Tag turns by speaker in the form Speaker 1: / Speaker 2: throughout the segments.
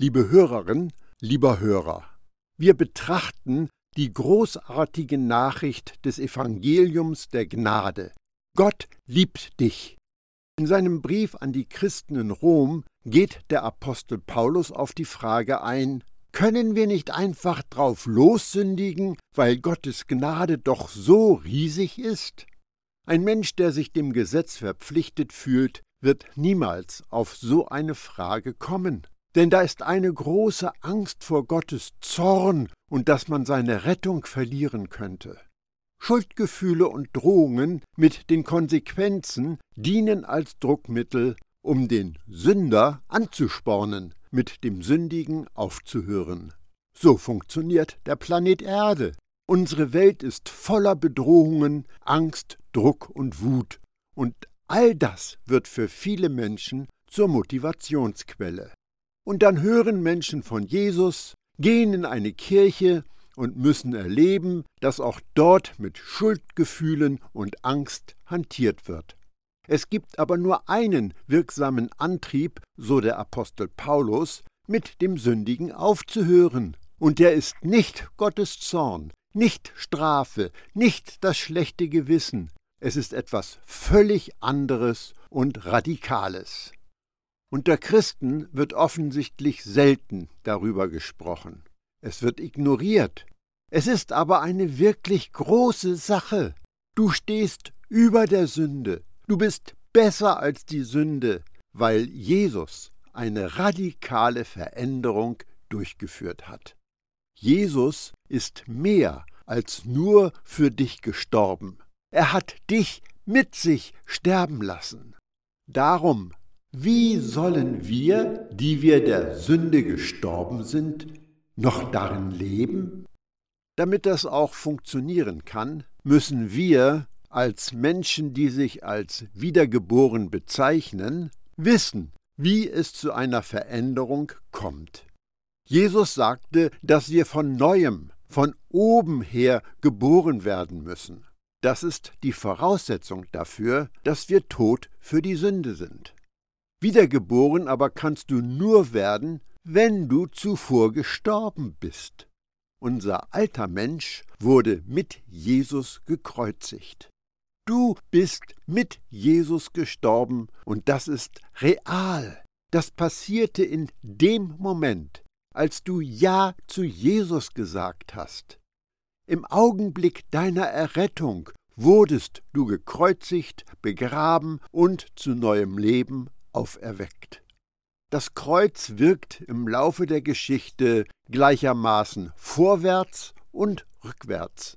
Speaker 1: Liebe Hörerin, lieber Hörer, wir betrachten die großartige Nachricht des Evangeliums der Gnade. Gott liebt dich. In seinem Brief an die Christen in Rom geht der Apostel Paulus auf die Frage ein, können wir nicht einfach drauf lossündigen, weil Gottes Gnade doch so riesig ist? Ein Mensch, der sich dem Gesetz verpflichtet fühlt, wird niemals auf so eine Frage kommen. Denn da ist eine große Angst vor Gottes Zorn und dass man seine Rettung verlieren könnte. Schuldgefühle und Drohungen mit den Konsequenzen dienen als Druckmittel, um den Sünder anzuspornen, mit dem Sündigen aufzuhören. So funktioniert der Planet Erde. Unsere Welt ist voller Bedrohungen, Angst, Druck und Wut, und all das wird für viele Menschen zur Motivationsquelle. Und dann hören Menschen von Jesus, gehen in eine Kirche und müssen erleben, dass auch dort mit Schuldgefühlen und Angst hantiert wird. Es gibt aber nur einen wirksamen Antrieb, so der Apostel Paulus, mit dem Sündigen aufzuhören, und der ist nicht Gottes Zorn, nicht Strafe, nicht das schlechte Gewissen, es ist etwas völlig anderes und Radikales. Unter Christen wird offensichtlich selten darüber gesprochen. Es wird ignoriert. Es ist aber eine wirklich große Sache. Du stehst über der Sünde. Du bist besser als die Sünde, weil Jesus eine radikale Veränderung durchgeführt hat. Jesus ist mehr als nur für dich gestorben. Er hat dich mit sich sterben lassen. Darum wie sollen wir, die wir der Sünde gestorben sind, noch darin leben? Damit das auch funktionieren kann, müssen wir als Menschen, die sich als wiedergeboren bezeichnen, wissen, wie es zu einer Veränderung kommt. Jesus sagte, dass wir von neuem, von oben her geboren werden müssen. Das ist die Voraussetzung dafür, dass wir tot für die Sünde sind. Wiedergeboren aber kannst du nur werden, wenn du zuvor gestorben bist. Unser alter Mensch wurde mit Jesus gekreuzigt. Du bist mit Jesus gestorben und das ist real. Das passierte in dem Moment, als du Ja zu Jesus gesagt hast. Im Augenblick deiner Errettung wurdest du gekreuzigt, begraben und zu neuem Leben auferweckt. Das Kreuz wirkt im Laufe der Geschichte gleichermaßen vorwärts und rückwärts.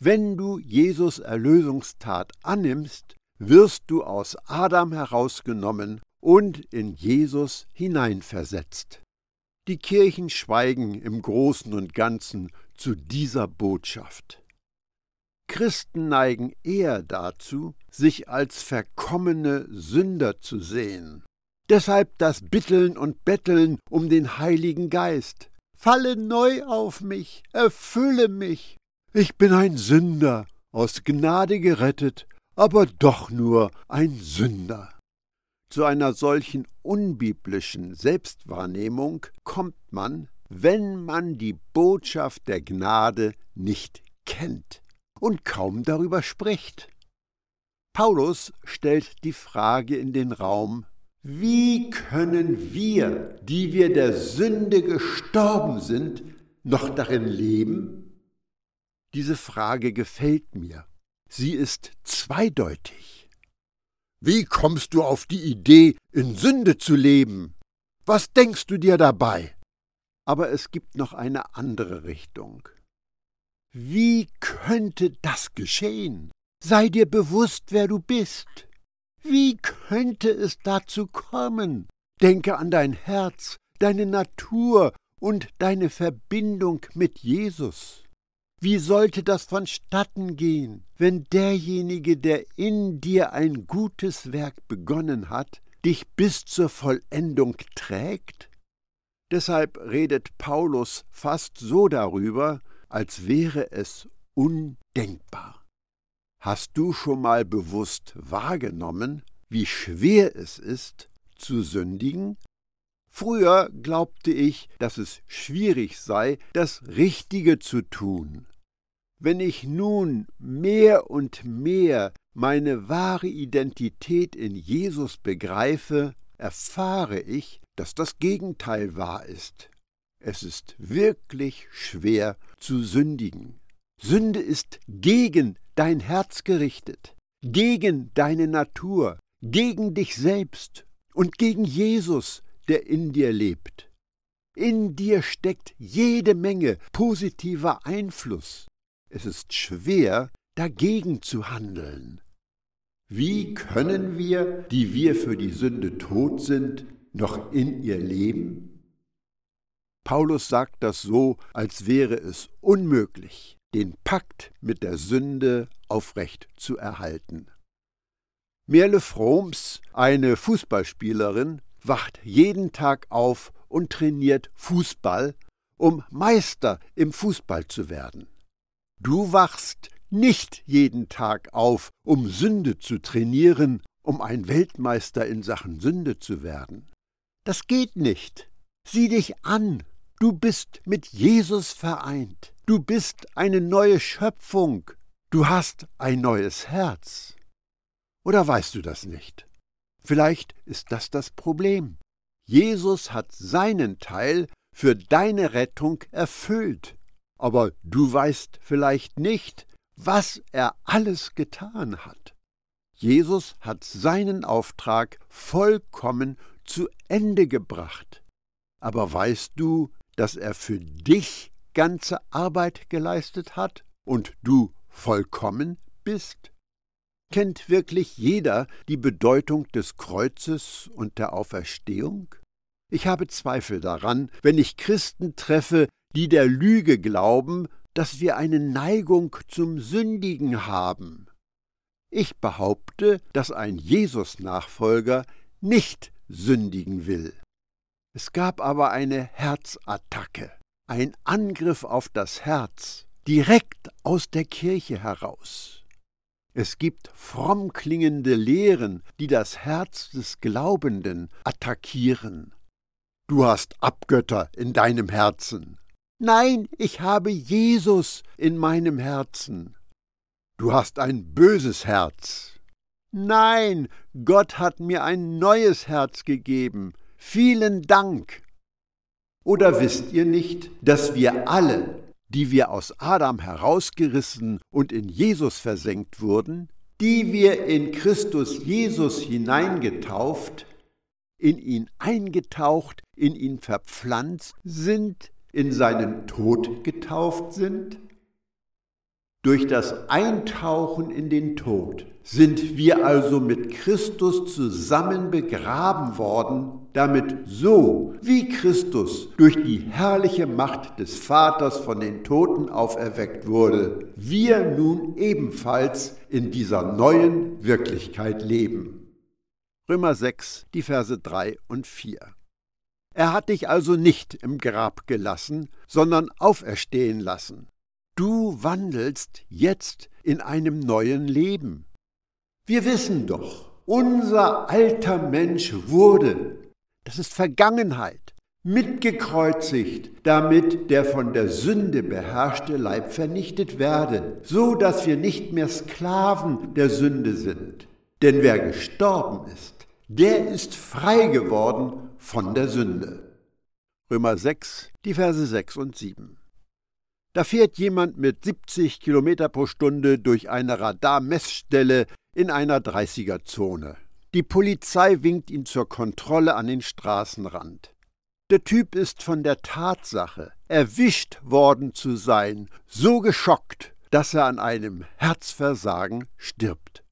Speaker 1: Wenn du Jesus Erlösungstat annimmst, wirst du aus Adam herausgenommen und in Jesus hineinversetzt. Die Kirchen schweigen im Großen und Ganzen zu dieser Botschaft. Christen neigen eher dazu, sich als verkommene Sünder zu sehen. Deshalb das Bitteln und Betteln um den Heiligen Geist. Falle neu auf mich, erfülle mich. Ich bin ein Sünder, aus Gnade gerettet, aber doch nur ein Sünder. Zu einer solchen unbiblischen Selbstwahrnehmung kommt man, wenn man die Botschaft der Gnade nicht kennt und kaum darüber spricht. Paulus stellt die Frage in den Raum, wie können wir, die wir der Sünde gestorben sind, noch darin leben? Diese Frage gefällt mir. Sie ist zweideutig. Wie kommst du auf die Idee, in Sünde zu leben? Was denkst du dir dabei? Aber es gibt noch eine andere Richtung. Wie könnte das geschehen? Sei dir bewusst, wer du bist. Wie könnte es dazu kommen? Denke an dein Herz, deine Natur und deine Verbindung mit Jesus. Wie sollte das vonstatten gehen, wenn derjenige, der in dir ein gutes Werk begonnen hat, dich bis zur Vollendung trägt? Deshalb redet Paulus fast so darüber, als wäre es undenkbar. Hast du schon mal bewusst wahrgenommen, wie schwer es ist, zu sündigen? Früher glaubte ich, dass es schwierig sei, das Richtige zu tun. Wenn ich nun mehr und mehr meine wahre Identität in Jesus begreife, erfahre ich, dass das Gegenteil wahr ist. Es ist wirklich schwer zu sündigen. Sünde ist gegen dein Herz gerichtet, gegen deine Natur, gegen dich selbst und gegen Jesus, der in dir lebt. In dir steckt jede Menge positiver Einfluss. Es ist schwer, dagegen zu handeln. Wie können wir, die wir für die Sünde tot sind, noch in ihr leben? Paulus sagt das so, als wäre es unmöglich, den Pakt mit der Sünde aufrecht zu erhalten. Merle Froms, eine Fußballspielerin, wacht jeden Tag auf und trainiert Fußball, um Meister im Fußball zu werden. Du wachst nicht jeden Tag auf, um Sünde zu trainieren, um ein Weltmeister in Sachen Sünde zu werden. Das geht nicht. Sieh dich an. Du bist mit Jesus vereint. Du bist eine neue Schöpfung. Du hast ein neues Herz. Oder weißt du das nicht? Vielleicht ist das das Problem. Jesus hat seinen Teil für deine Rettung erfüllt, aber du weißt vielleicht nicht, was er alles getan hat. Jesus hat seinen Auftrag vollkommen zu Ende gebracht. Aber weißt du, dass er für dich ganze Arbeit geleistet hat und du vollkommen bist? Kennt wirklich jeder die Bedeutung des Kreuzes und der Auferstehung? Ich habe Zweifel daran, wenn ich Christen treffe, die der Lüge glauben, dass wir eine Neigung zum Sündigen haben. Ich behaupte, dass ein Jesus-Nachfolger nicht sündigen will. Es gab aber eine Herzattacke, ein Angriff auf das Herz, direkt aus der Kirche heraus. Es gibt fromm klingende Lehren, die das Herz des Glaubenden attackieren. Du hast Abgötter in deinem Herzen. Nein, ich habe Jesus in meinem Herzen. Du hast ein böses Herz. Nein, Gott hat mir ein neues Herz gegeben. Vielen Dank. Oder wisst ihr nicht, dass wir alle, die wir aus Adam herausgerissen und in Jesus versenkt wurden, die wir in Christus Jesus hineingetauft, in ihn eingetaucht, in ihn verpflanzt sind, in seinen Tod getauft sind? Durch das Eintauchen in den Tod sind wir also mit Christus zusammen begraben worden, damit so wie Christus durch die herrliche Macht des Vaters von den Toten auferweckt wurde, wir nun ebenfalls in dieser neuen Wirklichkeit leben. Römer 6, die Verse 3 und 4. Er hat dich also nicht im Grab gelassen, sondern auferstehen lassen Du wandelst jetzt in einem neuen Leben. Wir wissen doch, unser alter Mensch wurde, das ist Vergangenheit, mitgekreuzigt, damit der von der Sünde beherrschte Leib vernichtet werde, so dass wir nicht mehr Sklaven der Sünde sind. Denn wer gestorben ist, der ist frei geworden von der Sünde. Römer 6, die Verse 6 und 7. Da fährt jemand mit 70 Kilometer pro Stunde durch eine Radarmessstelle in einer 30er-Zone. Die Polizei winkt ihn zur Kontrolle an den Straßenrand. Der Typ ist von der Tatsache, erwischt worden zu sein, so geschockt, dass er an einem Herzversagen stirbt.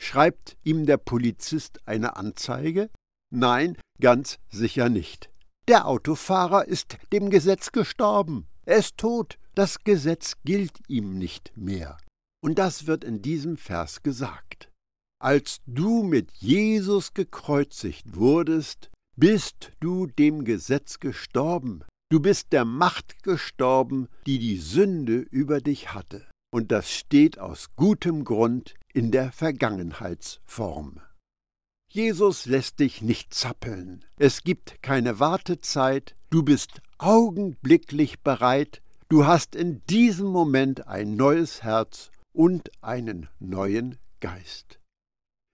Speaker 1: Schreibt ihm der Polizist eine Anzeige? Nein, ganz sicher nicht. Der Autofahrer ist dem Gesetz gestorben. Er ist tot, das Gesetz gilt ihm nicht mehr. Und das wird in diesem Vers gesagt. Als du mit Jesus gekreuzigt wurdest, bist du dem Gesetz gestorben. Du bist der Macht gestorben, die die Sünde über dich hatte. Und das steht aus gutem Grund in der Vergangenheitsform. Jesus lässt dich nicht zappeln. Es gibt keine Wartezeit. Du bist augenblicklich bereit. Du hast in diesem Moment ein neues Herz und einen neuen Geist.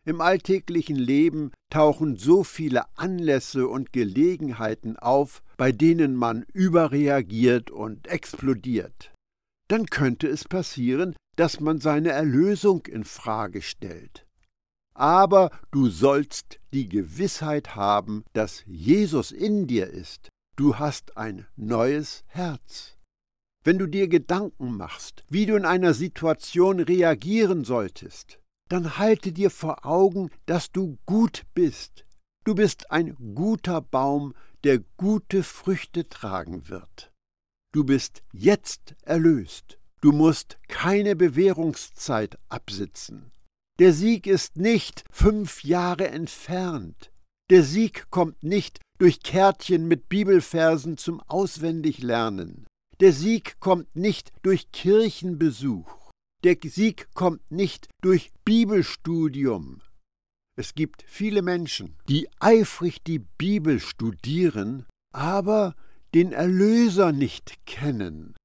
Speaker 1: Im alltäglichen Leben tauchen so viele Anlässe und Gelegenheiten auf, bei denen man überreagiert und explodiert. Dann könnte es passieren, dass man seine Erlösung in Frage stellt. Aber du sollst die Gewissheit haben, dass Jesus in dir ist. Du hast ein neues Herz. Wenn du dir Gedanken machst, wie du in einer Situation reagieren solltest, dann halte dir vor Augen, dass du gut bist. Du bist ein guter Baum, der gute Früchte tragen wird. Du bist jetzt erlöst. Du musst keine Bewährungszeit absitzen. Der Sieg ist nicht fünf Jahre entfernt. Der Sieg kommt nicht durch Kärtchen mit Bibelversen zum Auswendiglernen. Der Sieg kommt nicht durch Kirchenbesuch. Der Sieg kommt nicht durch Bibelstudium. Es gibt viele Menschen, die eifrig die Bibel studieren, aber den Erlöser nicht kennen.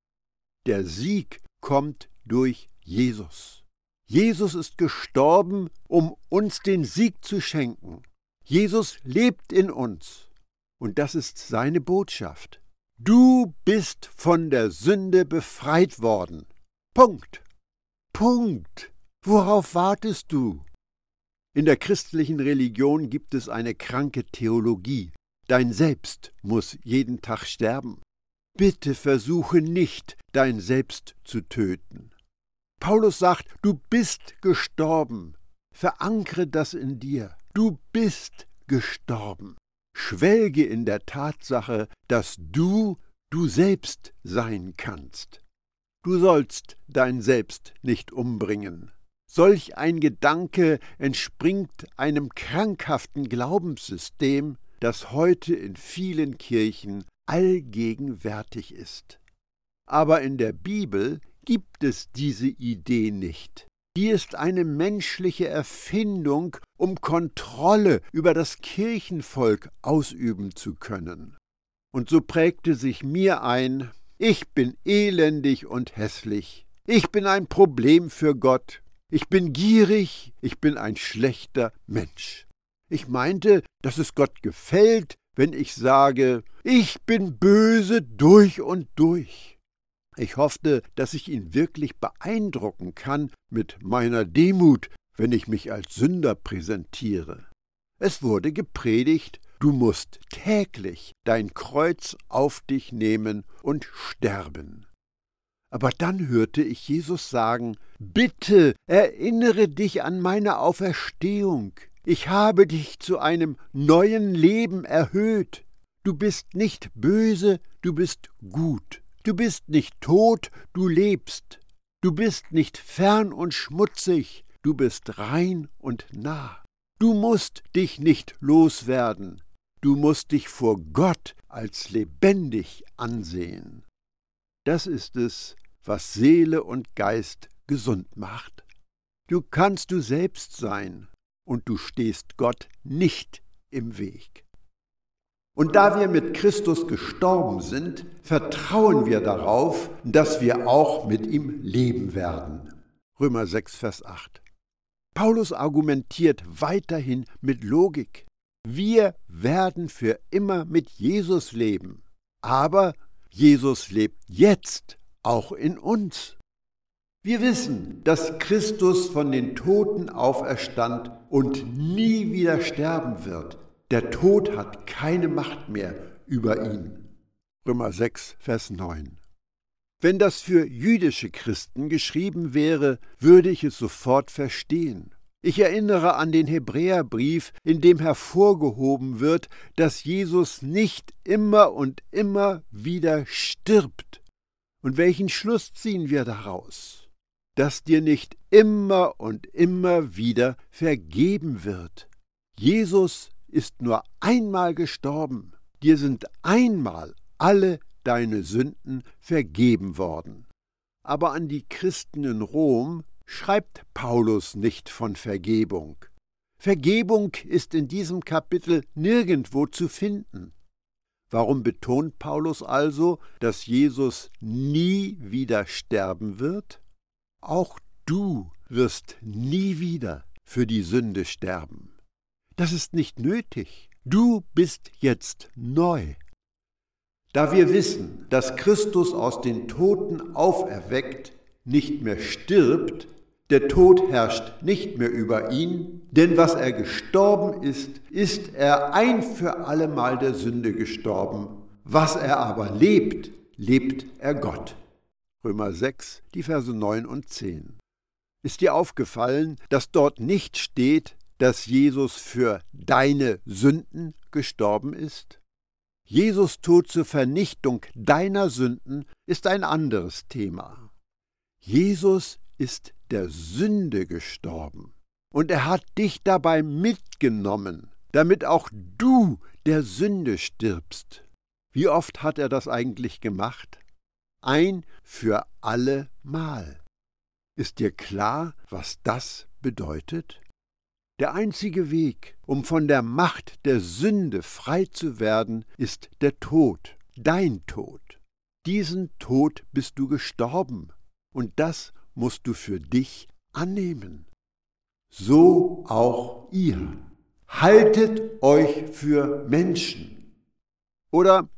Speaker 1: Der Sieg kommt durch Jesus. Jesus ist gestorben, um uns den Sieg zu schenken. Jesus lebt in uns. Und das ist seine Botschaft. Du bist von der Sünde befreit worden. Punkt. Punkt. Worauf wartest du? In der christlichen Religion gibt es eine kranke Theologie. Dein Selbst muss jeden Tag sterben. Bitte versuche nicht, dein Selbst zu töten. Paulus sagt, du bist gestorben. Verankere das in dir. Du bist gestorben. Schwelge in der Tatsache, dass du du selbst sein kannst. Du sollst dein Selbst nicht umbringen. Solch ein Gedanke entspringt einem krankhaften Glaubenssystem, das heute in vielen Kirchen allgegenwärtig ist. Aber in der Bibel gibt es diese Idee nicht. Die ist eine menschliche Erfindung, um Kontrolle über das Kirchenvolk ausüben zu können. Und so prägte sich mir ein, ich bin elendig und hässlich, ich bin ein Problem für Gott, ich bin gierig, ich bin ein schlechter Mensch. Ich meinte, dass es Gott gefällt, wenn ich sage, ich bin böse durch und durch. Ich hoffte, dass ich ihn wirklich beeindrucken kann mit meiner Demut, wenn ich mich als Sünder präsentiere. Es wurde gepredigt, du musst täglich dein Kreuz auf dich nehmen und sterben. Aber dann hörte ich Jesus sagen, Bitte erinnere dich an meine Auferstehung. Ich habe dich zu einem neuen Leben erhöht. Du bist nicht böse, du bist gut. Du bist nicht tot, du lebst. Du bist nicht fern und schmutzig, du bist rein und nah. Du musst dich nicht loswerden, du musst dich vor Gott als lebendig ansehen. Das ist es, was Seele und Geist gesund macht. Du kannst du selbst sein, und du stehst Gott nicht im Weg. Und da wir mit Christus gestorben sind, vertrauen wir darauf, dass wir auch mit ihm leben werden. Römer 6, Vers 8. Paulus argumentiert weiterhin mit Logik. Wir werden für immer mit Jesus leben. Aber Jesus lebt jetzt auch in uns. Wir wissen, dass Christus von den Toten auferstand und nie wieder sterben wird. Der Tod hat keine Macht mehr über ihn. Römer 6, Vers 9. Wenn das für jüdische Christen geschrieben wäre, würde ich es sofort verstehen. Ich erinnere an den Hebräerbrief, in dem hervorgehoben wird, dass Jesus nicht immer und immer wieder stirbt. Und welchen Schluss ziehen wir daraus? Dass dir nicht immer und immer wieder vergeben wird. Jesus ist nur einmal gestorben, dir sind einmal alle deine Sünden vergeben worden. Aber an die Christen in Rom schreibt Paulus nicht von Vergebung. Vergebung ist in diesem Kapitel nirgendwo zu finden. Warum betont Paulus also, dass Jesus nie wieder sterben wird? Auch du wirst nie wieder für die Sünde sterben. Das ist nicht nötig. Du bist jetzt neu. Da wir wissen, dass Christus aus den Toten auferweckt, nicht mehr stirbt, der Tod herrscht nicht mehr über ihn, denn was er gestorben ist, ist er ein für allemal der Sünde gestorben. Was er aber lebt, lebt er Gott. Römer 6, die Verse 9 und 10. Ist dir aufgefallen, dass dort nicht steht, dass Jesus für deine Sünden gestorben ist? Jesus Tod zur Vernichtung deiner Sünden ist ein anderes Thema. Jesus ist der Sünde gestorben und er hat dich dabei mitgenommen, damit auch du der Sünde stirbst. Wie oft hat er das eigentlich gemacht? Ein für alle Mal. Ist dir klar, was das bedeutet? Der einzige Weg, um von der Macht der Sünde frei zu werden, ist der Tod, dein Tod. Diesen Tod bist du gestorben, und das musst du für dich annehmen. So auch ihr. Haltet euch für Menschen. Oder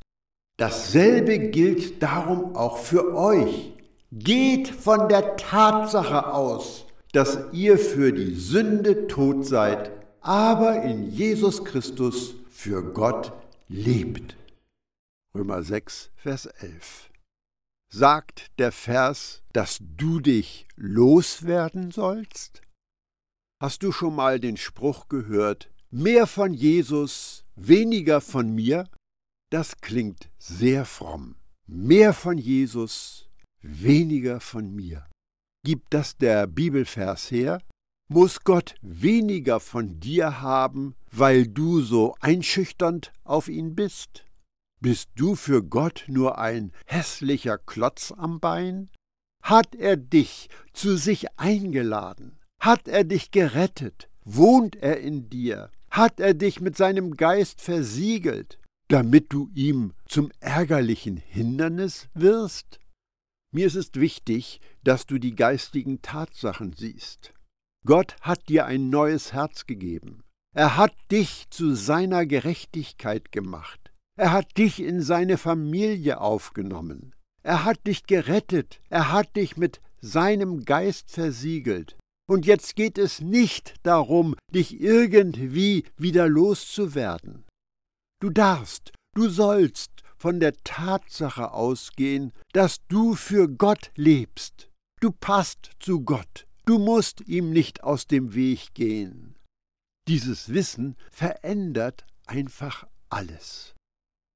Speaker 1: dasselbe gilt darum auch für euch. Geht von der Tatsache aus, dass ihr für die Sünde tot seid, aber in Jesus Christus für Gott lebt. Römer 6, Vers 11. Sagt der Vers, dass du dich loswerden sollst? Hast du schon mal den Spruch gehört, mehr von Jesus, weniger von mir? Das klingt sehr fromm. Mehr von Jesus, weniger von mir. Gibt das der Bibelvers her? Muss Gott weniger von dir haben, weil du so einschüchternd auf ihn bist? Bist du für Gott nur ein hässlicher Klotz am Bein? Hat er dich zu sich eingeladen? Hat er dich gerettet? Wohnt er in dir? Hat er dich mit seinem Geist versiegelt, damit du ihm zum ärgerlichen Hindernis wirst? Mir ist es wichtig, dass du die geistigen Tatsachen siehst. Gott hat dir ein neues Herz gegeben. Er hat dich zu seiner Gerechtigkeit gemacht. Er hat dich in seine Familie aufgenommen. Er hat dich gerettet. Er hat dich mit seinem Geist versiegelt. Und jetzt geht es nicht darum, dich irgendwie wieder loszuwerden. Du darfst, du sollst von der Tatsache ausgehen, dass du für Gott lebst. Du passt zu Gott. Du musst ihm nicht aus dem Weg gehen. Dieses Wissen verändert einfach alles.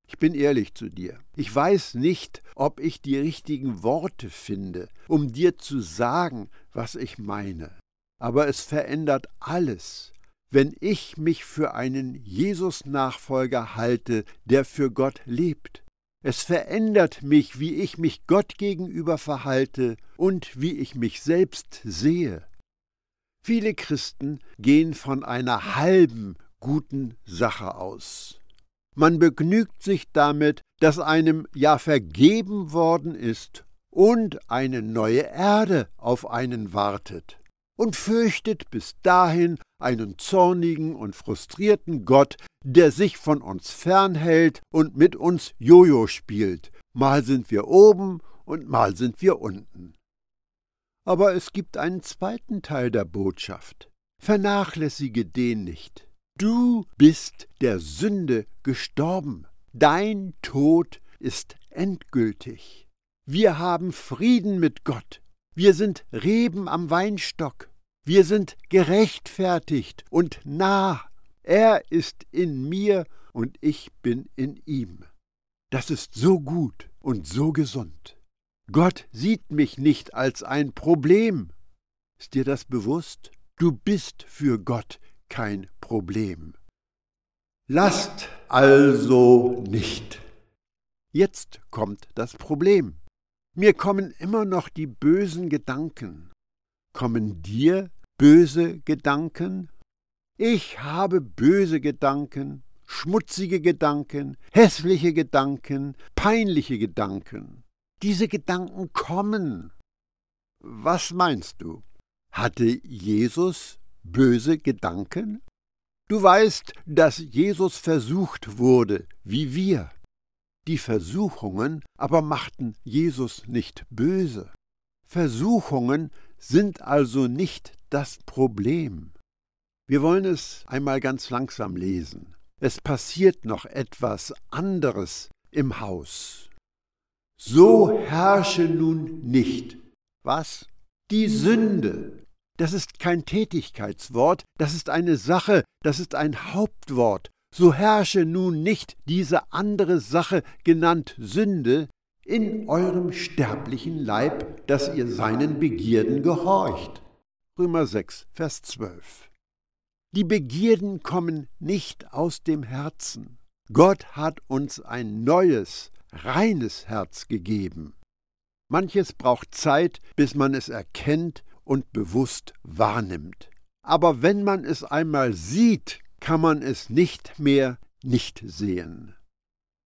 Speaker 1: Ich bin ehrlich zu dir. Ich weiß nicht, ob ich die richtigen Worte finde, um dir zu sagen, was ich meine. Aber es verändert alles, wenn ich mich für einen Jesus-Nachfolger halte, der für Gott lebt. Es verändert mich, wie ich mich Gott gegenüber verhalte und wie ich mich selbst sehe. Viele Christen gehen von einer halben guten Sache aus. Man begnügt sich damit, dass einem ja vergeben worden ist und eine neue Erde auf einen wartet und fürchtet bis dahin einen zornigen und frustrierten Gott, der sich von uns fernhält und mit uns Jojo spielt. Mal sind wir oben und mal sind wir unten. Aber es gibt einen zweiten Teil der Botschaft. Vernachlässige den nicht. Du bist der Sünde gestorben. Dein Tod ist endgültig. Wir haben Frieden mit Gott. Wir sind Reben am Weinstock. Wir sind gerechtfertigt und nah. Er ist in mir und ich bin in ihm. Das ist so gut und so gesund. Gott sieht mich nicht als ein Problem. Ist dir das bewusst? Du bist für Gott kein Problem. Lasst also nicht. Jetzt kommt das Problem. Mir kommen immer noch die bösen Gedanken. Kommen dir böse Gedanken? Ich habe böse Gedanken, schmutzige Gedanken, hässliche Gedanken, peinliche Gedanken. Diese Gedanken kommen. Was meinst du? Hatte Jesus böse Gedanken? Du weißt, dass Jesus versucht wurde, wie wir. Die Versuchungen aber machten Jesus nicht böse. Versuchungen sind also nicht das Problem. Wir wollen es einmal ganz langsam lesen. Es passiert noch etwas anderes im Haus. So herrsche nun nicht. Was? Die Sünde. Das ist kein Tätigkeitswort, das ist eine Sache, das ist ein Hauptwort. So herrsche nun nicht diese andere Sache, genannt Sünde, in eurem sterblichen Leib, dass ihr seinen Begierden gehorcht. Römer 6, Vers 12. Die Begierden kommen nicht aus dem Herzen. Gott hat uns ein neues, reines Herz gegeben. Manches braucht Zeit, bis man es erkennt und bewusst wahrnimmt. Aber wenn man es einmal sieht, kann man es nicht mehr nicht sehen.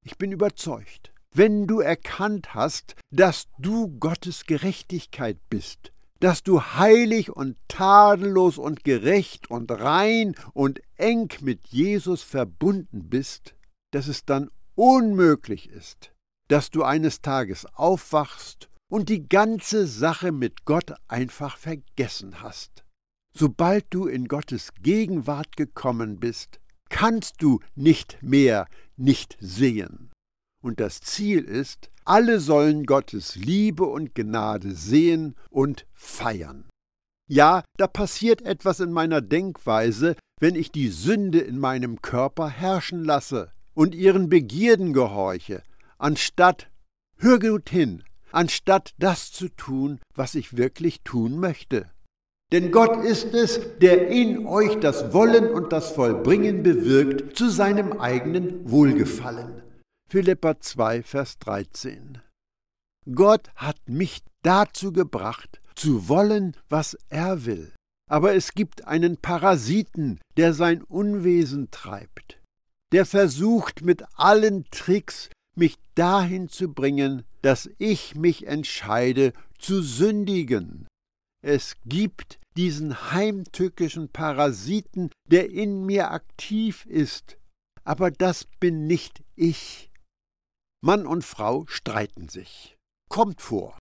Speaker 1: Ich bin überzeugt, wenn du erkannt hast, dass du Gottes Gerechtigkeit bist, dass du heilig und tadellos und gerecht und rein und eng mit Jesus verbunden bist, dass es dann unmöglich ist, dass du eines Tages aufwachst und die ganze Sache mit Gott einfach vergessen hast. Sobald du in Gottes Gegenwart gekommen bist, kannst du nicht mehr nicht sehen. Und das Ziel ist, alle sollen Gottes Liebe und Gnade sehen und feiern. Ja, da passiert etwas in meiner Denkweise, wenn ich die Sünde in meinem Körper herrschen lasse und ihren Begierden gehorche, anstatt, hör gut hin, anstatt das zu tun, was ich wirklich tun möchte. Denn Gott ist es, der in euch das Wollen und das Vollbringen bewirkt zu seinem eigenen Wohlgefallen. Philippa 2, Vers 13. Gott hat mich dazu gebracht, zu wollen, was er will. Aber es gibt einen Parasiten, der sein Unwesen treibt. Der versucht mit allen Tricks, mich dahin zu bringen, dass ich mich entscheide, zu sündigen. Es gibt diesen heimtückischen Parasiten, der in mir aktiv ist, aber das bin nicht ich. Mann und Frau streiten sich. Kommt vor.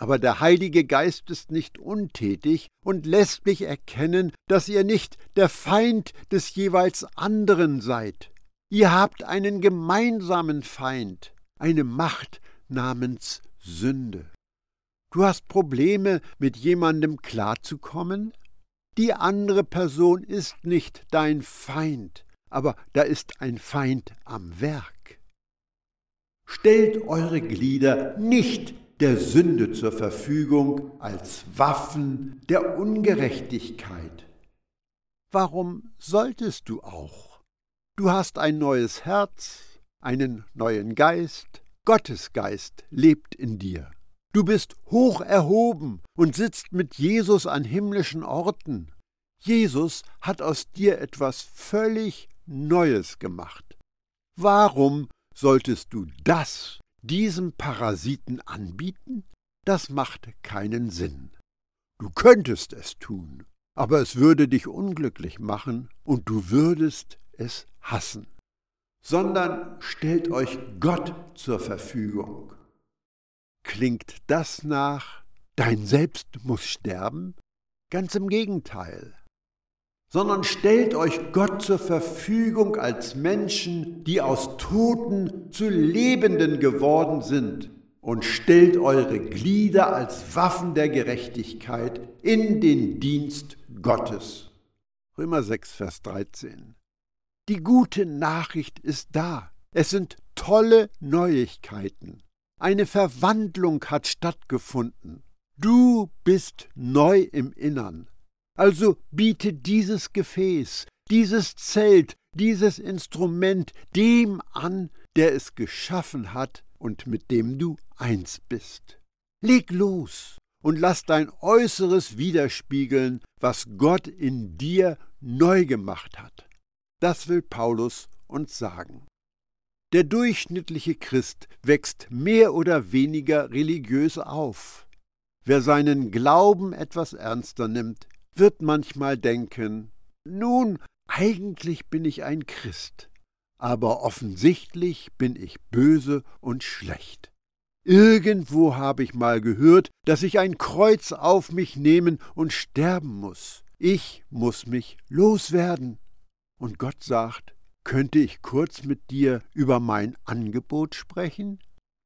Speaker 1: Aber der Heilige Geist ist nicht untätig und lässt mich erkennen, dass ihr nicht der Feind des jeweils anderen seid. Ihr habt einen gemeinsamen Feind, eine Macht namens Sünde. Du hast Probleme, mit jemandem klarzukommen? Die andere Person ist nicht dein Feind, aber da ist ein Feind am Werk. Stellt eure Glieder nicht der Sünde zur Verfügung als Waffen der Ungerechtigkeit. Warum solltest du auch? Du hast ein neues Herz, einen neuen Geist, Gottes Geist lebt in dir. Du bist hoch erhoben und sitzt mit Jesus an himmlischen Orten. Jesus hat aus dir etwas völlig Neues gemacht. Warum solltest du das diesem Parasiten anbieten? Das macht keinen Sinn. Du könntest es tun, aber es würde dich unglücklich machen und du würdest es hassen. Sondern stellt euch Gott zur Verfügung. Klingt das nach, dein Selbst muss sterben? Ganz im Gegenteil sondern stellt euch Gott zur Verfügung als Menschen, die aus Toten zu Lebenden geworden sind, und stellt eure Glieder als Waffen der Gerechtigkeit in den Dienst Gottes. Römer 6, Vers 13. Die gute Nachricht ist da. Es sind tolle Neuigkeiten. Eine Verwandlung hat stattgefunden. Du bist neu im Innern. Also biete dieses Gefäß, dieses Zelt, dieses Instrument dem an, der es geschaffen hat und mit dem du eins bist. Leg los und lass dein Äußeres widerspiegeln, was Gott in dir neu gemacht hat. Das will Paulus uns sagen. Der durchschnittliche Christ wächst mehr oder weniger religiös auf. Wer seinen Glauben etwas ernster nimmt, wird manchmal denken, nun, eigentlich bin ich ein Christ, aber offensichtlich bin ich böse und schlecht. Irgendwo habe ich mal gehört, dass ich ein Kreuz auf mich nehmen und sterben muss. Ich muss mich loswerden. Und Gott sagt, könnte ich kurz mit dir über mein Angebot sprechen?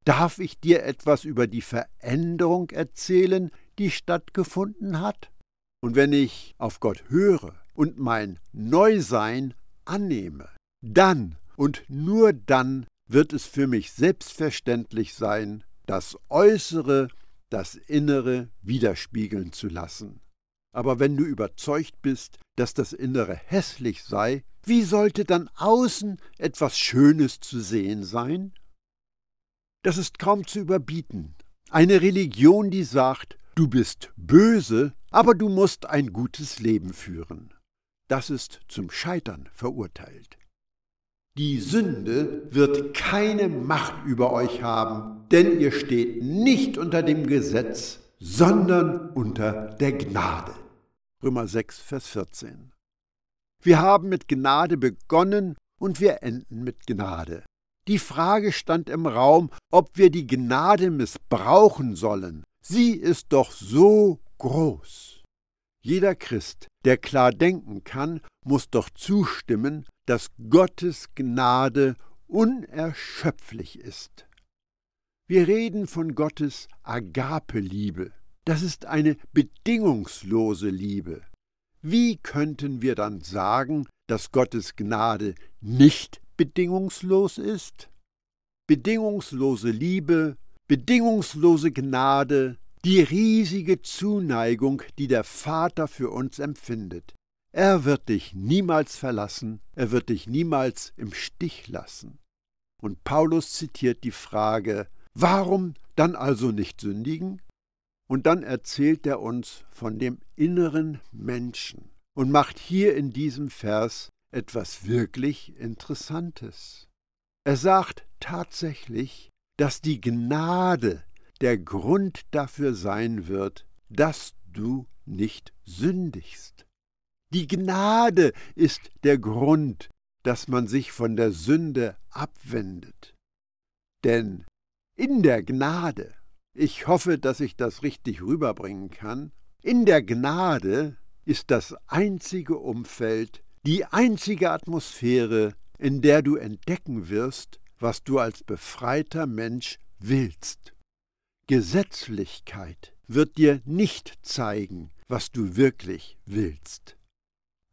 Speaker 1: Darf ich dir etwas über die Veränderung erzählen, die stattgefunden hat? Und wenn ich auf Gott höre und mein Neusein annehme, dann und nur dann wird es für mich selbstverständlich sein, das Äußere, das Innere widerspiegeln zu lassen. Aber wenn du überzeugt bist, dass das Innere hässlich sei, wie sollte dann außen etwas Schönes zu sehen sein? Das ist kaum zu überbieten. Eine Religion, die sagt, du bist böse, aber du musst ein gutes Leben führen. Das ist zum Scheitern verurteilt. Die Sünde wird keine Macht über euch haben, denn ihr steht nicht unter dem Gesetz, sondern unter der Gnade. Römer 6, Vers 14. Wir haben mit Gnade begonnen und wir enden mit Gnade. Die Frage stand im Raum, ob wir die Gnade missbrauchen sollen. Sie ist doch so groß. Jeder Christ, der klar denken kann, muss doch zustimmen, dass Gottes Gnade unerschöpflich ist. Wir reden von Gottes Agape-Liebe. Das ist eine bedingungslose Liebe. Wie könnten wir dann sagen, dass Gottes Gnade nicht bedingungslos ist? Bedingungslose Liebe, bedingungslose Gnade, die riesige Zuneigung, die der Vater für uns empfindet. Er wird dich niemals verlassen, er wird dich niemals im Stich lassen. Und Paulus zitiert die Frage, warum dann also nicht sündigen? Und dann erzählt er uns von dem inneren Menschen und macht hier in diesem Vers etwas wirklich Interessantes. Er sagt tatsächlich, dass die Gnade der Grund dafür sein wird, dass du nicht sündigst. Die Gnade ist der Grund, dass man sich von der Sünde abwendet. Denn in der Gnade, ich hoffe, dass ich das richtig rüberbringen kann, in der Gnade ist das einzige Umfeld, die einzige Atmosphäre, in der du entdecken wirst, was du als befreiter Mensch willst. Gesetzlichkeit wird dir nicht zeigen, was du wirklich willst.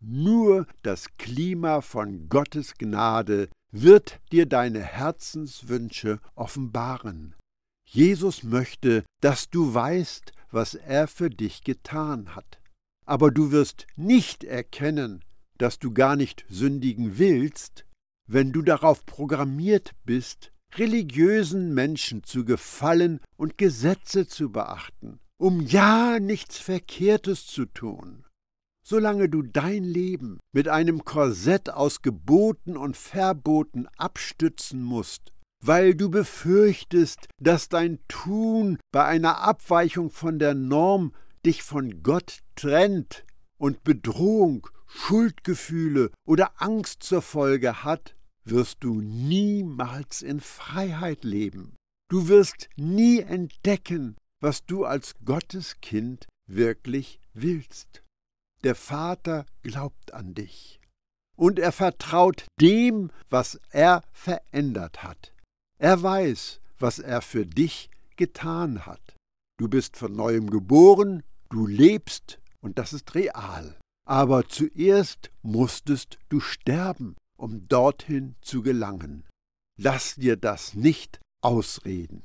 Speaker 1: Nur das Klima von Gottes Gnade wird dir deine Herzenswünsche offenbaren. Jesus möchte, dass du weißt, was er für dich getan hat. Aber du wirst nicht erkennen, dass du gar nicht sündigen willst, wenn du darauf programmiert bist, religiösen Menschen zu gefallen und Gesetze zu beachten, um ja nichts Verkehrtes zu tun solange du dein Leben mit einem Korsett aus Geboten und Verboten abstützen musst, weil du befürchtest, dass dein Tun bei einer Abweichung von der Norm dich von Gott trennt und Bedrohung, Schuldgefühle oder Angst zur Folge hat, wirst du niemals in Freiheit leben. Du wirst nie entdecken, was du als Gottes Kind wirklich willst. Der Vater glaubt an dich. Und er vertraut dem, was er verändert hat. Er weiß, was er für dich getan hat. Du bist von neuem geboren, du lebst, und das ist real. Aber zuerst musstest du sterben, um dorthin zu gelangen. Lass dir das nicht ausreden.